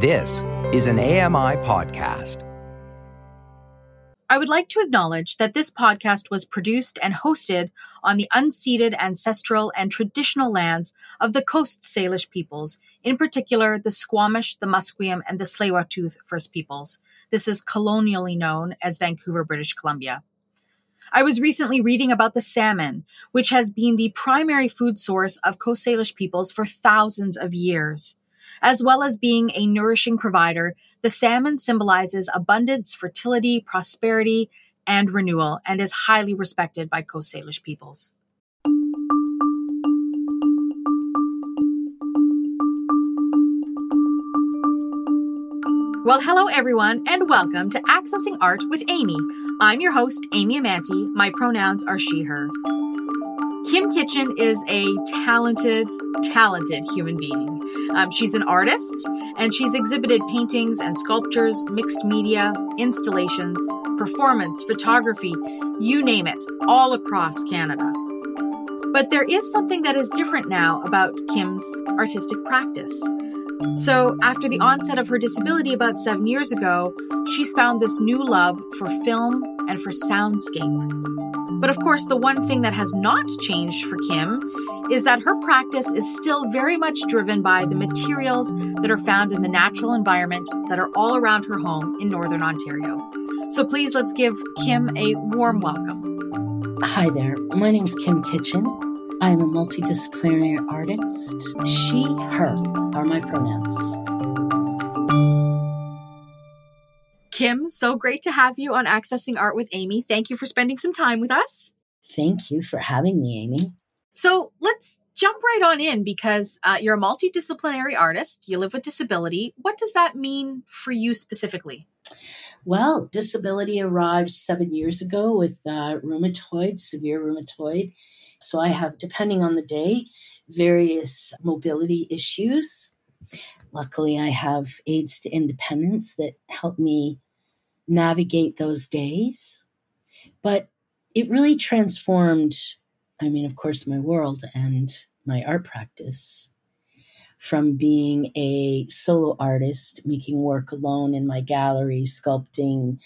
This is an AMI podcast. I would like to acknowledge that this podcast was produced and hosted on the unceded ancestral and traditional lands of the Coast Salish peoples, in particular the Squamish, the Musqueam, and the Tsleil-Waututh First Peoples. This is colonially known as Vancouver, British Columbia. I was recently reading about the salmon, which has been the primary food source of Coast Salish peoples for thousands of years. As well as being a nourishing provider, the salmon symbolizes abundance, fertility, prosperity, and renewal, and is highly respected by Coast Salish peoples. Well, hello everyone, and welcome to Accessing Art with Amy. I'm your host, Amy Amantea. My pronouns are she, her. Kim Kitchen is a talented, talented human being. Um, she's an artist, and she's exhibited paintings and sculptures, mixed media, installations, performance, photography, you name it, all across Canada. But there is something that is different now about Kim's artistic practice. So, after the onset of her disability about seven years ago, she's found this new love for film and for soundscape. But of course, the one thing that has not changed for Kim is that her practice is still very much driven by the materials that are found in the natural environment that are all around her home in Northern Ontario. So please let's give Kim a warm welcome. Hi there. My name is Kim Kitchen. I am a multidisciplinary artist. She, her are my pronouns. Kim, so great to have you on Accessing Art with Amy. Thank you for spending some time with us. Thank you for having me, Amy. So let's jump right on in because uh, you're a multidisciplinary artist. You live with disability. What does that mean for you specifically? Well, disability arrived seven years ago with uh, rheumatoid, severe rheumatoid. So I have, depending on the day, various mobility issues. Luckily, I have aids to independence that help me navigate those days. But it really transformed, I mean, of course, my world and my art practice from being a solo artist, making work alone in my gallery, sculpting,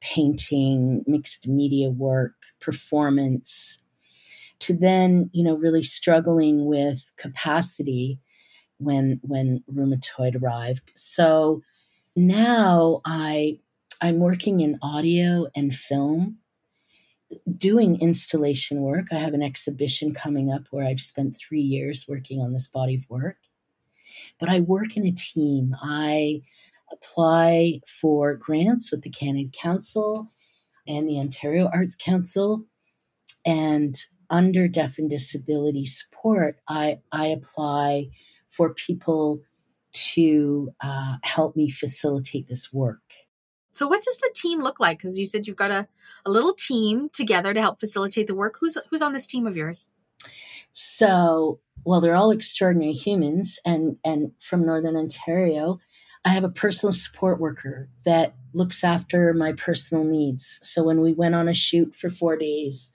painting, mixed media work, performance, to then, you know, really struggling with capacity when when rheumatoid arrived. So now I I'm working in audio and film doing installation work. I have an exhibition coming up where I've spent 3 years working on this body of work but I work in a team. I apply for grants with the Canada Council and the Ontario Arts Council. And under deaf and disability support, I, I apply for people to uh, help me facilitate this work. So, what does the team look like? Because you said you've got a, a little team together to help facilitate the work. Who's who's on this team of yours? So, well, they're all extraordinary humans, and and from Northern Ontario, I have a personal support worker that looks after my personal needs. So when we went on a shoot for four days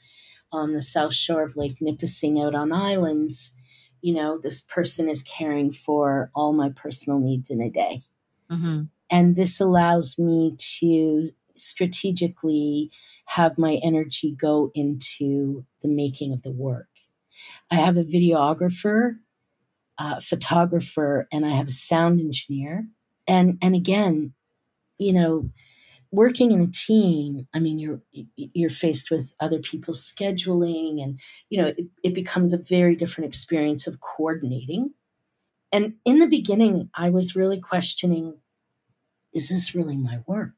on the south shore of Lake Nipissing out on islands, you know, this person is caring for all my personal needs in a day. Mm-hmm. And this allows me to strategically have my energy go into the making of the work. I have a videographer, photographer, and I have a sound engineer. And and again, you know, working in a team, I mean, you're you're faced with other people's scheduling, and you know, it, it becomes a very different experience of coordinating. And in the beginning, I was really questioning: Is this really my work?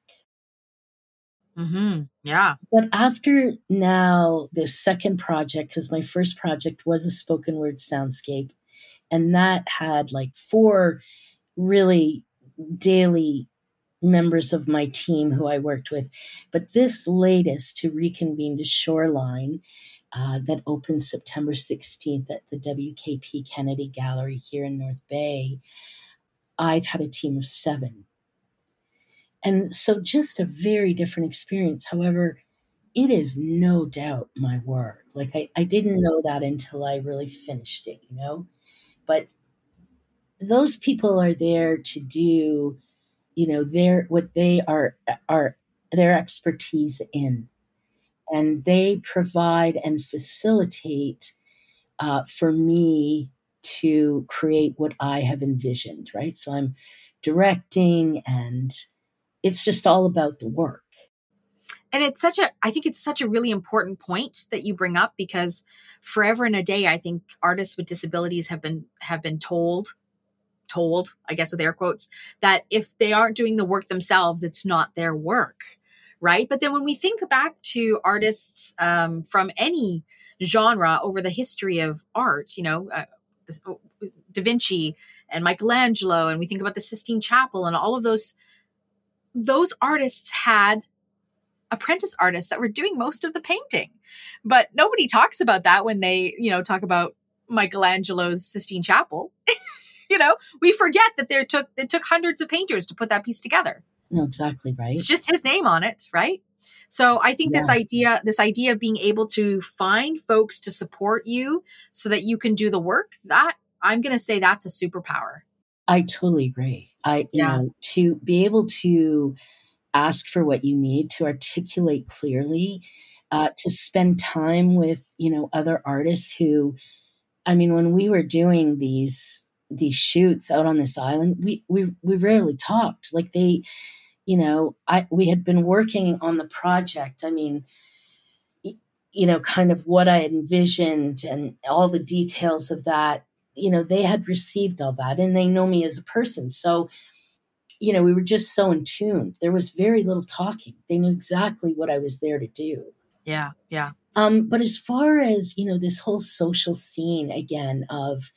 Mm-hmm. Yeah. But after now, this second project, because my first project was a spoken word soundscape, and that had like four really daily members of my team who I worked with. But this latest to reconvene to Shoreline uh, that opens September 16th at the WKP Kennedy Gallery here in North Bay, I've had a team of seven. And so just a very different experience. However, it is no doubt my work. Like I, I didn't know that until I really finished it, you know? But those people are there to do you know their what they are are their expertise in and they provide and facilitate uh, for me to create what i have envisioned right so i'm directing and it's just all about the work. And it's such a i think it's such a really important point that you bring up because forever and a day i think artists with disabilities have been have been told told i guess with air quotes that if they aren't doing the work themselves it's not their work right? But then when we think back to artists um, from any genre over the history of art you know uh, oh, da vinci and michelangelo and we think about the sistine chapel and all of those those artists had apprentice artists that were doing most of the painting. But nobody talks about that when they, you know, talk about Michelangelo's Sistine Chapel. you know, we forget that there took it took hundreds of painters to put that piece together. No, exactly right. It's just his name on it, right? So I think yeah. this idea, this idea of being able to find folks to support you so that you can do the work, that I'm going to say that's a superpower. I totally agree. I, you yeah. know, to be able to ask for what you need, to articulate clearly, uh, to spend time with you know other artists who, I mean, when we were doing these these shoots out on this island, we we we rarely talked. Like they, you know, I we had been working on the project. I mean you know, kind of what I had envisioned and all the details of that, you know, they had received all that and they know me as a person. So you know, we were just so in tune. There was very little talking. They knew exactly what I was there to do. Yeah, yeah. Um, but as far as you know, this whole social scene again of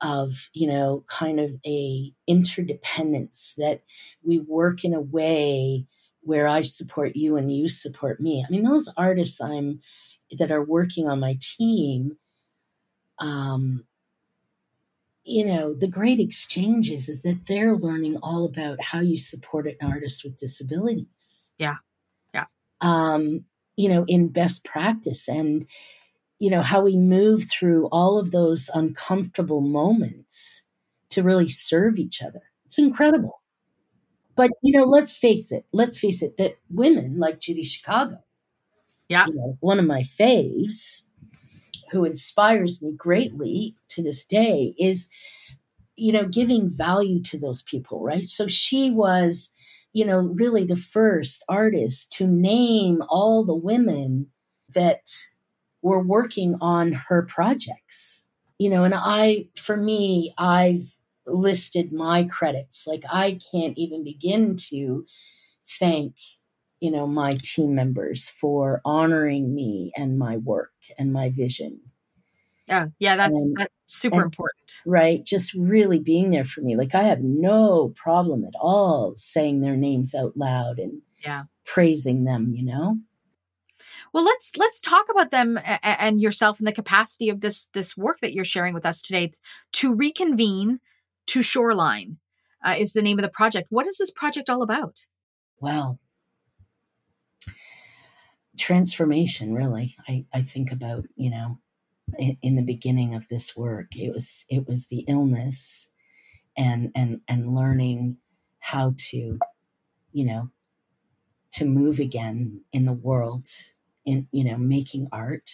of you know, kind of a interdependence that we work in a way where I support you and you support me. I mean, those artists I'm that are working on my team, um, you know, the great exchanges is that they're learning all about how you support an artist with disabilities. Yeah. Yeah. Um, you know, in best practice and, you know, how we move through all of those uncomfortable moments to really serve each other. It's incredible. But, you know, let's face it, let's face it, that women like Judy Chicago, yeah, you know, one of my faves, who inspires me greatly to this day is you know giving value to those people right? So she was you know really the first artist to name all the women that were working on her projects. You know and i for me i've listed my credits. Like i can't even begin to thank you know my team members for honoring me and my work and my vision. Yeah yeah that's and, that's super and, important. right just really being there for me. Like i have no problem at all saying their names out loud and yeah. praising them you know? Well let's let's talk about them and yourself in the capacity of this this work that you're sharing with us today. To reconvene to shoreline uh, is the name of the project. What is this project all about? Well transformation really i i think about you know in, in the beginning of this work it was it was the illness and and and learning how to you know to move again in the world in you know making art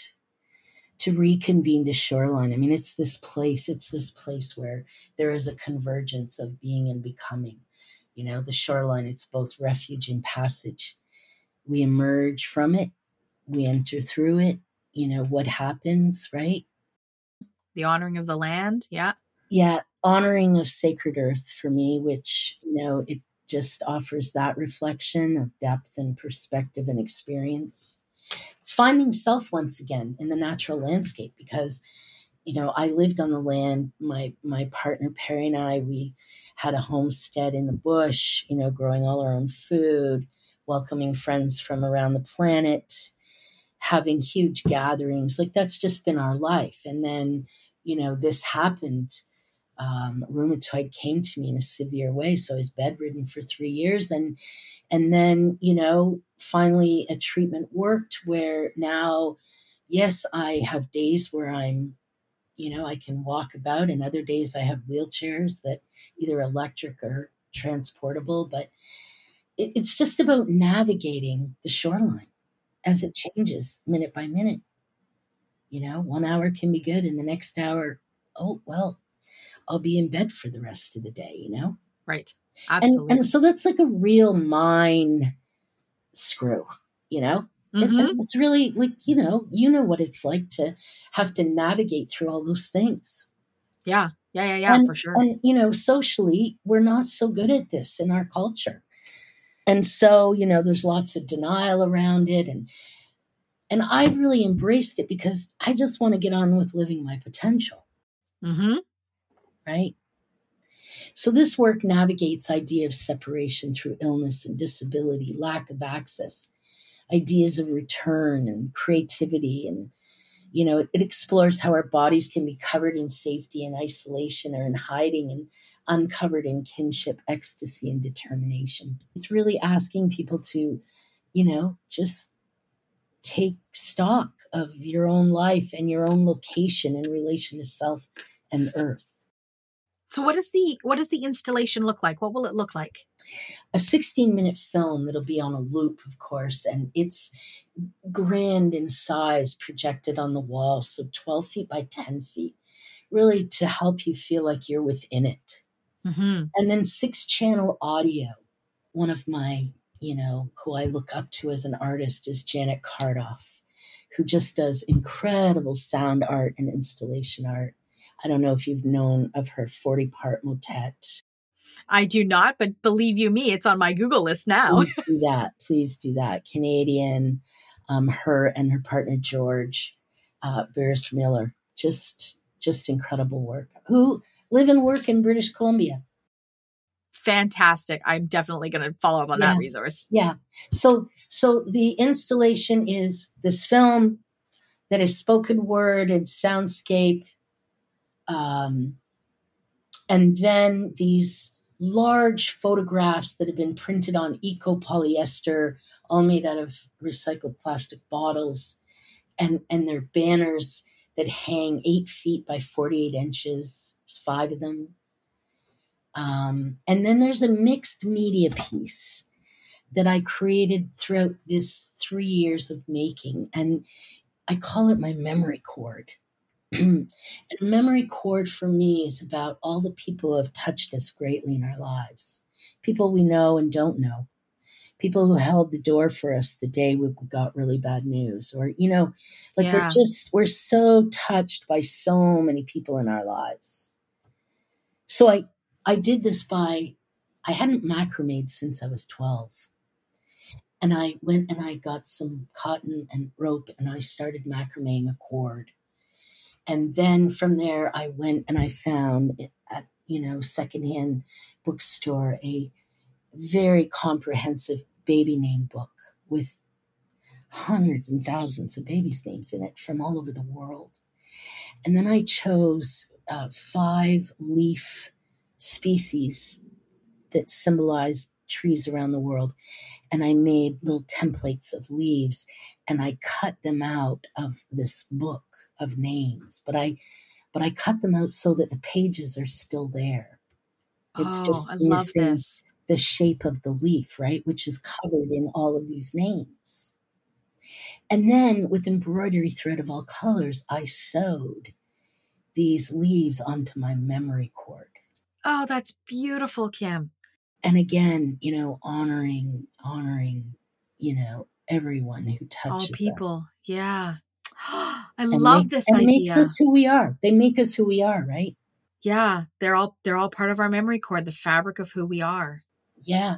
to reconvene to shoreline. I mean it's this place it's this place where there is a convergence of being and becoming. You know the shoreline it's both refuge and passage we emerge from it, we enter through it. You know, what happens, right? The honoring of the land. Yeah. Yeah. Honoring of sacred earth for me, which, you know, it just offers that reflection of depth and perspective and experience. Finding self once again in the natural landscape because you know i lived on the land my my partner perry and i we had a homestead in the bush you know growing all our own food welcoming friends from around the planet, having huge gatherings. Like that's just been our life. And then, you know, this happened. Um, rheumatoid came to me in a severe way, so I was bedridden for three years, and and then you know finally a treatment worked where now, yes, I have days where I'm you know, I can walk about, and other days I have wheelchairs that either electric or transportable, but it's just about navigating the shoreline as it changes minute by minute. You know, one hour can be good, and the next hour, oh, well, I'll be in bed for the rest of the day, you know? Right. Absolutely. And, and so that's like a real mind screw, you know? Mhm. It- it's really like, you know, you know what it's like to have to navigate through all those things. Yeah. Yeah. Yeah. Yeah. and, for sure. And, you know, socially, we're not so good at this in our culture. And so, you know, there's lots of denial around it. And, and I've really embraced it because I just want to get on with living my potential, Mm-hmm. right? So this work navigates idea of separation through illness and disability, lack of access, ideas of return and creativity and you know, it explores how our bodies can be covered in safety and isolation or in hiding and uncovered in kinship, ecstasy, and determination. It's really asking people to, you know, just take stock of your own life and your own location in relation to self and earth. So what does the what does the installation look like? What will it look like? a 16 minute film that'll be on a loop, of course, and it's grand in size projected on the wall, so 12 feet by 10 feet, really to help you feel like you're within it. hmm And then six channel audio. One of my, you know, who I look up to as an artist is Janet Cardiff, who just does incredible sound art and installation art. I don't know if you've known of her 40 part motet. I do not, but believe you me, it's on my Google list now. please do that. Please do that. Canadian, um, her and her partner George uh, Bures Miller, just just incredible work. Who live and work in British Columbia. Fantastic. I'm definitely going to follow up on Yeah. that resource. Yeah. So so the installation is this film that is spoken word and soundscape, um, and then these large photographs that have been printed on eco polyester, all made out of recycled plastic bottles, and and they're banners that hang eight feet by forty eight inches. There's five of them. Um, and then there's a mixed media piece that I created throughout this three years of making. And I call it my memory cord. and a memory cord for me is about all the people who have touched us greatly in our lives people we know and don't know, people who held the door for us the day we got really bad news, or, you know, like Yeah. we're just, we're so touched by so many people in our lives. So I, I did this by, I hadn't macrameed since I was 12. And I went and I got some cotton and rope and I started macrameing a cord. And then from there, I went and I found at, you know, secondhand bookstore a very comprehensive baby name book with hundreds and thousands of babies' names in it from all over the world. And then I chose uh, five leaf species that symbolized trees around the world. And I made little templates of leaves and I cut them out of this book of names. But I but I cut them out so that the pages are still there. It's oh, just I love missing this. the shape of the leaf, right? Which is covered in all of these names. And then with embroidery thread of all colors, I sewed these leaves onto my memory cord. Oh, that's beautiful, Kim. And again, you know, honoring, honoring, you know, everyone who All touches us. people. Yeah. I love makes- this and idea. makes us who we are. They make us who we are, right? yeah, they're all they're all part of our memory cord, the fabric of who we are. Yeah.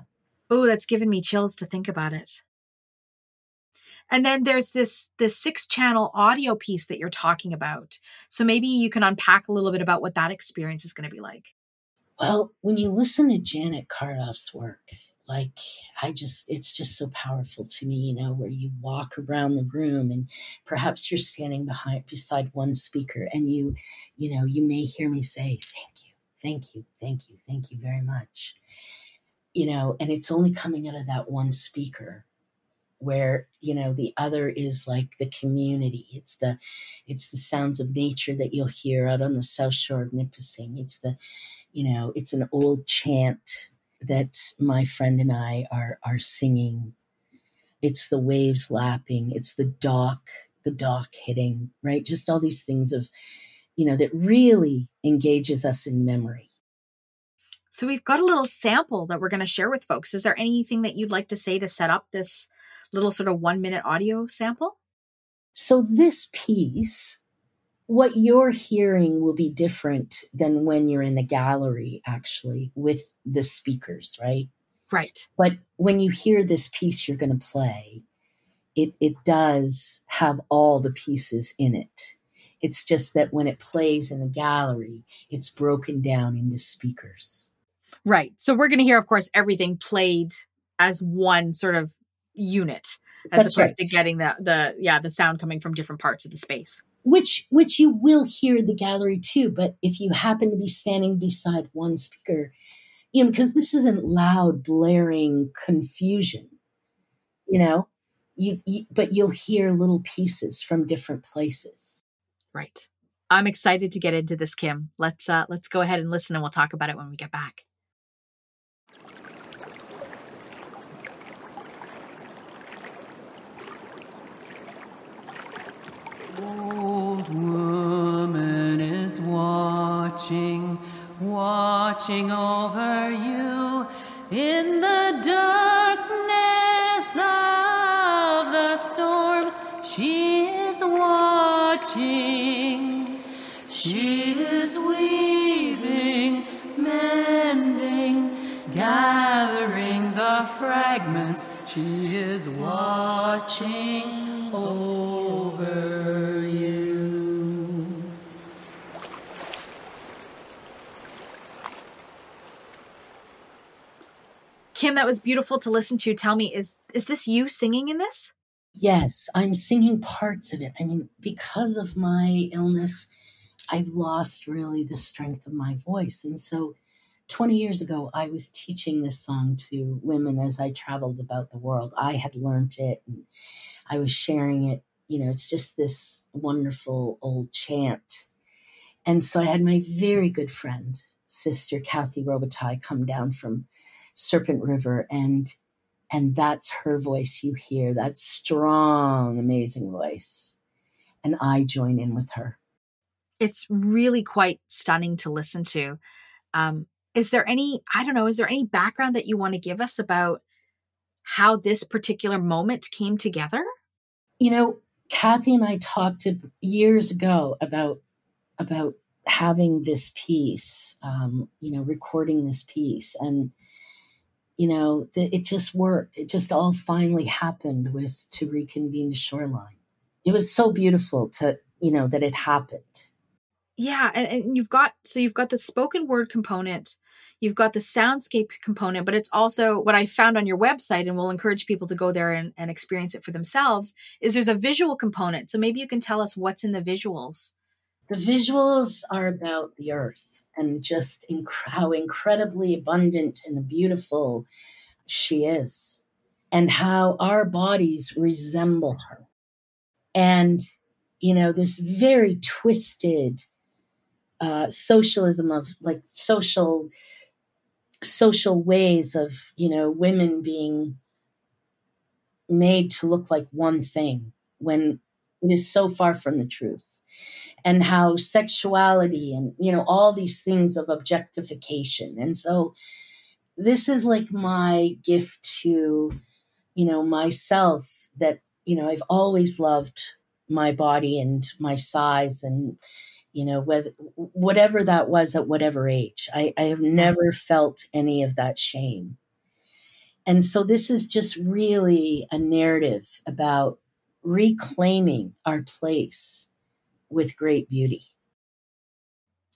Oh, that's given me chills to think about it. And then there's this this six channel audio piece that you're talking about. So maybe you can unpack a little bit about what that experience is going to be like. Well, when you listen to Janet Cardiff's work, like I just, it's just so powerful to me, you know, where you walk around the room and perhaps you're standing behind, beside one speaker and you, you know, you may hear me say, thank you, thank you, thank you, thank you very much. You know, and it's only coming out of that one speaker where you know the other is like the community it's the it's the sounds of nature that you'll hear out on the south shore of nipissing it's the you know it's an old chant that my friend and I are are singing. It's the waves lapping, it's the dock, the dock hitting, right? Just all these things of, you know, that really engages us in memory. So we've got a little sample that we're going to share with folks. Is there anything that you'd like to say to set up this little sort of one minute audio sample? So this piece what you're hearing will be different than when you're in the gallery actually with the speakers right? Right. But when you hear this piece you're going to play it it does have all the pieces in it. It's just that when it plays in the gallery it's broken down into speakers. Right. So we're going to hear of course everything played as one sort of unit as That's opposed right. to getting the the yeah the sound coming from different parts of the space. Which which you will hear the gallery too but if you happen to be standing beside one speaker you know because this isn't loud blaring confusion you know? You, you but you'll hear little pieces from different places. Right. I'm excited to get into this kim. Let's uh let's go ahead and listen and we'll talk about it when we get back old woman is watching, watching over you in the darkness of the storm. She is watching, she is weaving, mending, gathering the fragments. She is watching over. Kim, that was beautiful to listen to. Tell me, is is this you singing in this? Yes, I'm singing parts of it. I mean, because of my illness, I've lost really the strength of my voice. And so 20 years ago, I was teaching this song to women as I traveled about the world. I had learned it and I was sharing it. You know, it's just this wonderful old chant. And so I had my very good friend, Sister Kathy Robitaille, come down from Serpent River and and that's her voice you hear, that strong, amazing voice. And I join in with her. It's really quite stunning to listen to. Um, is there any, I don't know, is there any background that you want to give us about how this particular moment came together? You know, Kathy and I talked years ago about about having this piece, um, you know, recording this piece, and you know, it just worked. It just all finally happened with to reconvene the shoreline. It was so beautiful to, you know, that it happened. Yeah, and, and you've got so you've got the spoken word component, you've got the soundscape component, but it's also what I found on your website, and we'll encourage people to go there and, and experience it for themselves, is there's a visual component. So maybe you can tell us what's in the visuals. The visuals are about the earth and just inc- how incredibly abundant and beautiful she is, and how our bodies resemble her. And, you know, this very twisted uh, socialism of like social social ways of you know women being made to look like one thing when it is so far from the truth. And how sexuality and you know all these things of objectification. And so this is like my gift to you know myself that you know i've always loved my body and my size and you know whether whatever that was at whatever age. I, I have never felt any of that shame. And so this is just really a narrative about reclaiming our place with great beauty.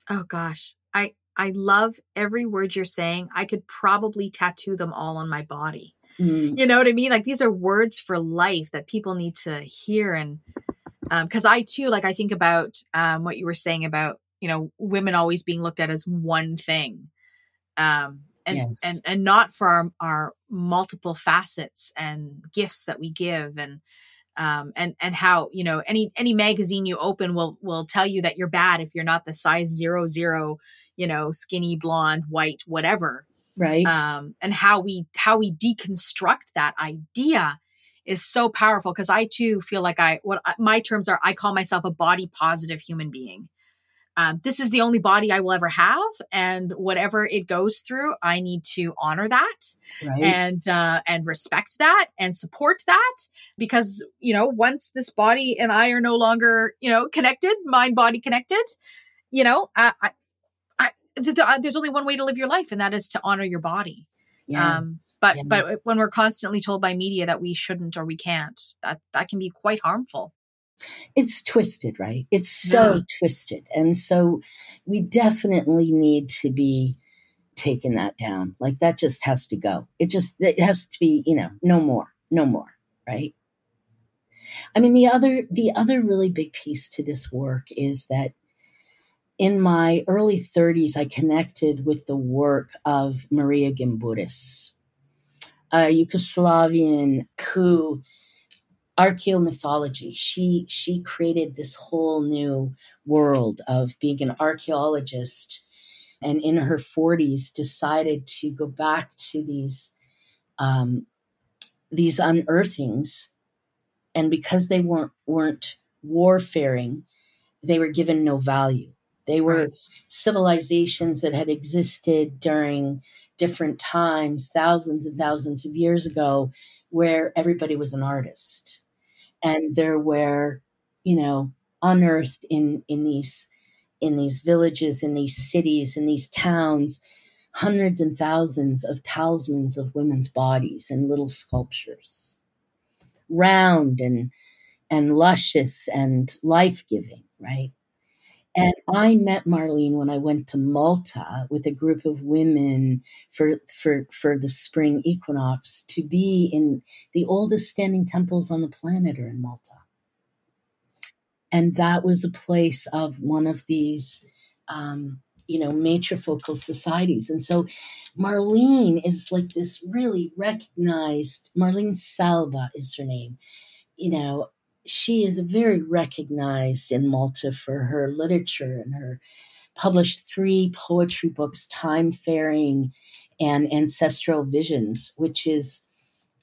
Oh gosh. I I love every word you're saying. I could probably tattoo them all on my body. Mm. You know what I mean? Like these are words for life that people need to hear and um cuz I too like I think about um what you were saying about, you know, women always being looked at as one thing. Um and yes. and and not for our, our multiple facets and gifts that we give and um, and and how you know any any magazine you open will will tell you that you're bad if you're not the size zero zero, you know, skinny blonde, white, whatever. right um, and how we how we deconstruct that idea is so powerful because i too feel like i what my terms are i call myself a body positive human being um, this is the only body i will ever have and whatever it goes through i need to honor that right and uh, and respect that and support that because you know once this body and i are no longer you know connected mind body connected you know I, I, I th- th- there's only one way to live your life and that is to honor your body yes. um, but Yeah. but when we're constantly told by media that we shouldn't or we can't that that can be quite harmful it's twisted, right? It's so Yeah. twisted. And so we definitely need to be taking that down. Like that just has to go. It just it has to be, you know, no more. No more, right? I mean the other the other really big piece to this work is that in my early 30s I connected with the work of Maria Gimbutas, a Yugoslavian who archaeomythology. She she created this whole new world of being an archaeologist, and in her forties decided to go back to these um, these unearthings, and because they weren't weren't warfaring, they were given no value. They were Right. civilizations that had existed during different times, thousands and thousands of years ago, where everybody was an artist and there were you know unearthed in in these in these villages in these cities in these towns hundreds and thousands of talismans of women's bodies and little sculptures. Round and and luscious and life-giving right and I met Marlene when I went to Malta with a group of women for for for the spring equinox to be in the oldest standing temples on the planet are in Malta. And that was a place of one of these um, you know, matrifocal societies. And so Marlene is like this really recognized Marlene Salba is her name. You know, she is very recognized in Malta for her literature and her published three poetry books, Time Faring and Ancestral Visions, which is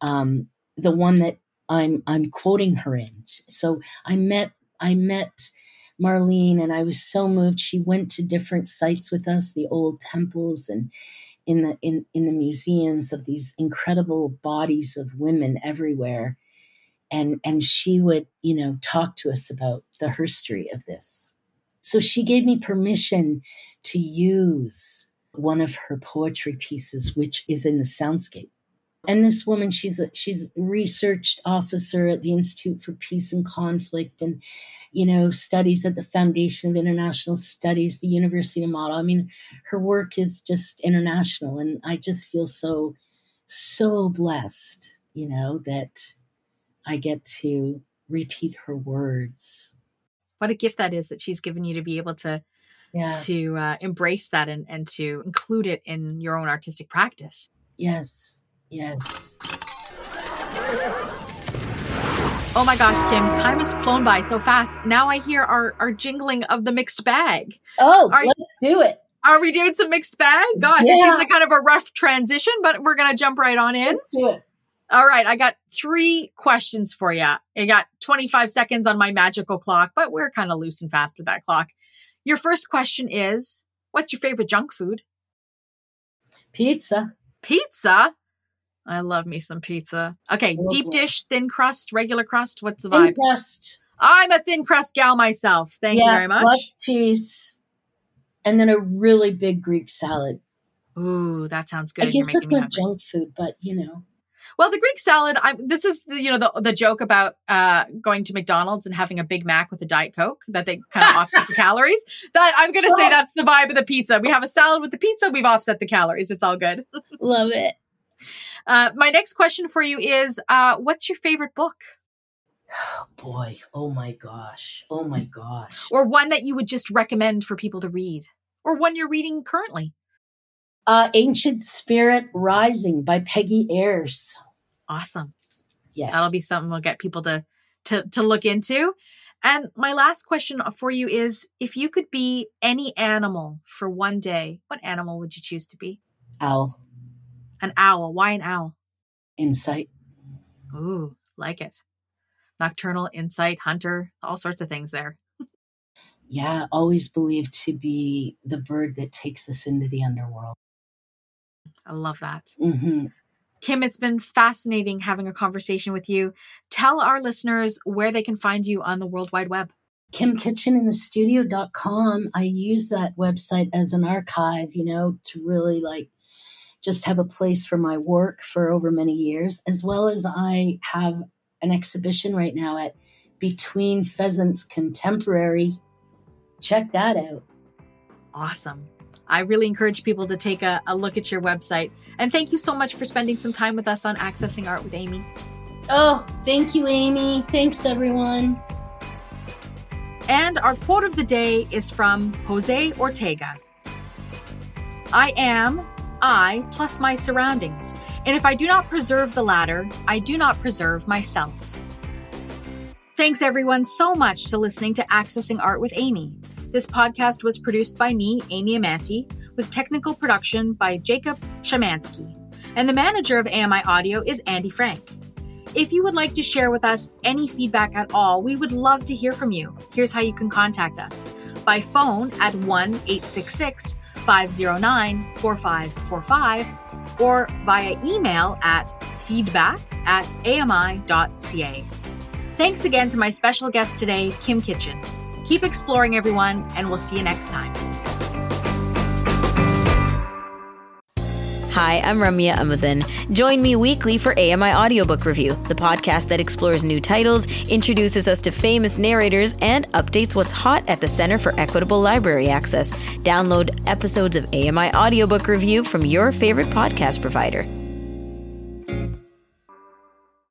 um, the one that I'm I'm quoting her in. So I met I met Marlene and I was so moved. She went to different sites with us, the old temples and in the in, in the museums of these incredible bodies of women everywhere and and she would you know talk to us about the history of this. So she gave me permission to use one of her poetry pieces which is in the soundscape. And this woman she's a she's a research officer at the institute for peace and conflict and you know studies at the foundation of international studies the university of Malta i mean her work is just international and i just feel so so blessed you know that I get to repeat her words. what a gift that is that she's given you to be able to Yeah. to uh, embrace that and and to include it in your own artistic practice Yes. Yes. oh my gosh kim time has flown by so fast now i hear our our jingling of the mixed bag Oh, Are- let's do it. are we doing some mixed bag gosh it seems like kind of a rough transition but we're gonna jump right on in Let's do it. All right, I got three questions for you. I got 25 seconds on my magical clock, but we're kind of loose and fast with that clock. Your first question is What's your favorite junk food? Pizza. Pizza. I love me some pizza. Okay, deep dish, thin crust, regular crust. What's the Thin vibe? crust. I'm a thin crust gal myself. Thank you very much. Lots of cheese. And then a really big Greek salad. Ooh, that sounds good. I guess that's not hungry. junk food, but you know. Well, the Greek salad. I, this is the, you know the the joke about uh, going to McDonald's and having a Big Mac with a Diet Coke that they kind of offset the calories. That I'm going to say that's the vibe of the pizza. We have a salad with the pizza. We've offset the calories. It's all good. Love it. Uh, my next question for you is, uh, what's your favorite book, Oh boy. Oh my gosh. Oh my gosh. or one that you would just recommend for people to read, or one you're reading currently? Uh Ancient Spirit Rising by Pegi Eyers. Awesome. Yes. That'll be something we'll get people to to to look into. And my last question for you is if you could be any animal for one day, what animal would you choose to be? owl. An owl. Why an owl? Insight. Ooh, like it. Nocturnal insight, hunter, all sorts of things there. Yeah, always believed to be the bird that takes us into the underworld. I love that. hmm Kim, it's been fascinating having a conversation with you. Tell our listeners where they can find you on the World Wide Web. KimKitcheninthestudio.com. I use that website as an archive, you know, to really like just have a place for my work for over many years, as well as I have an exhibition right now at Between Pheasants Contemporary. Check that out. Awesome. I really encourage people to take a, a look at your website. And thank you so much for spending some time with us on Accessing Art with Amy. Oh, thank you, Amy. Thanks, everyone. And our quote of the day is from Jose Ortega I am I plus my surroundings. And if I do not preserve the latter, I do not preserve myself. Thanks, everyone, so much to listening to Accessing Art with Amy. This podcast was produced by me, Amy Amantea, with technical production by Jacob Shamansky. And the manager of AMI Audio is Andy Frank. If you would like to share with us any feedback at all, we would love to hear from you. Here's how you can contact us by phone at 1 866 509 4545 or via email at feedback at ami.ca. Thanks again to my special guest today, Kim Kitchen. Keep exploring, everyone, and we'll see you next time. Hi, I'm Ramya Amudan. Join me weekly for AMI Audiobook Review, the podcast that explores new titles, introduces us to famous narrators, and updates what's hot at the Center for Equitable Library Access. Download episodes of AMI Audiobook Review from your favorite podcast provider.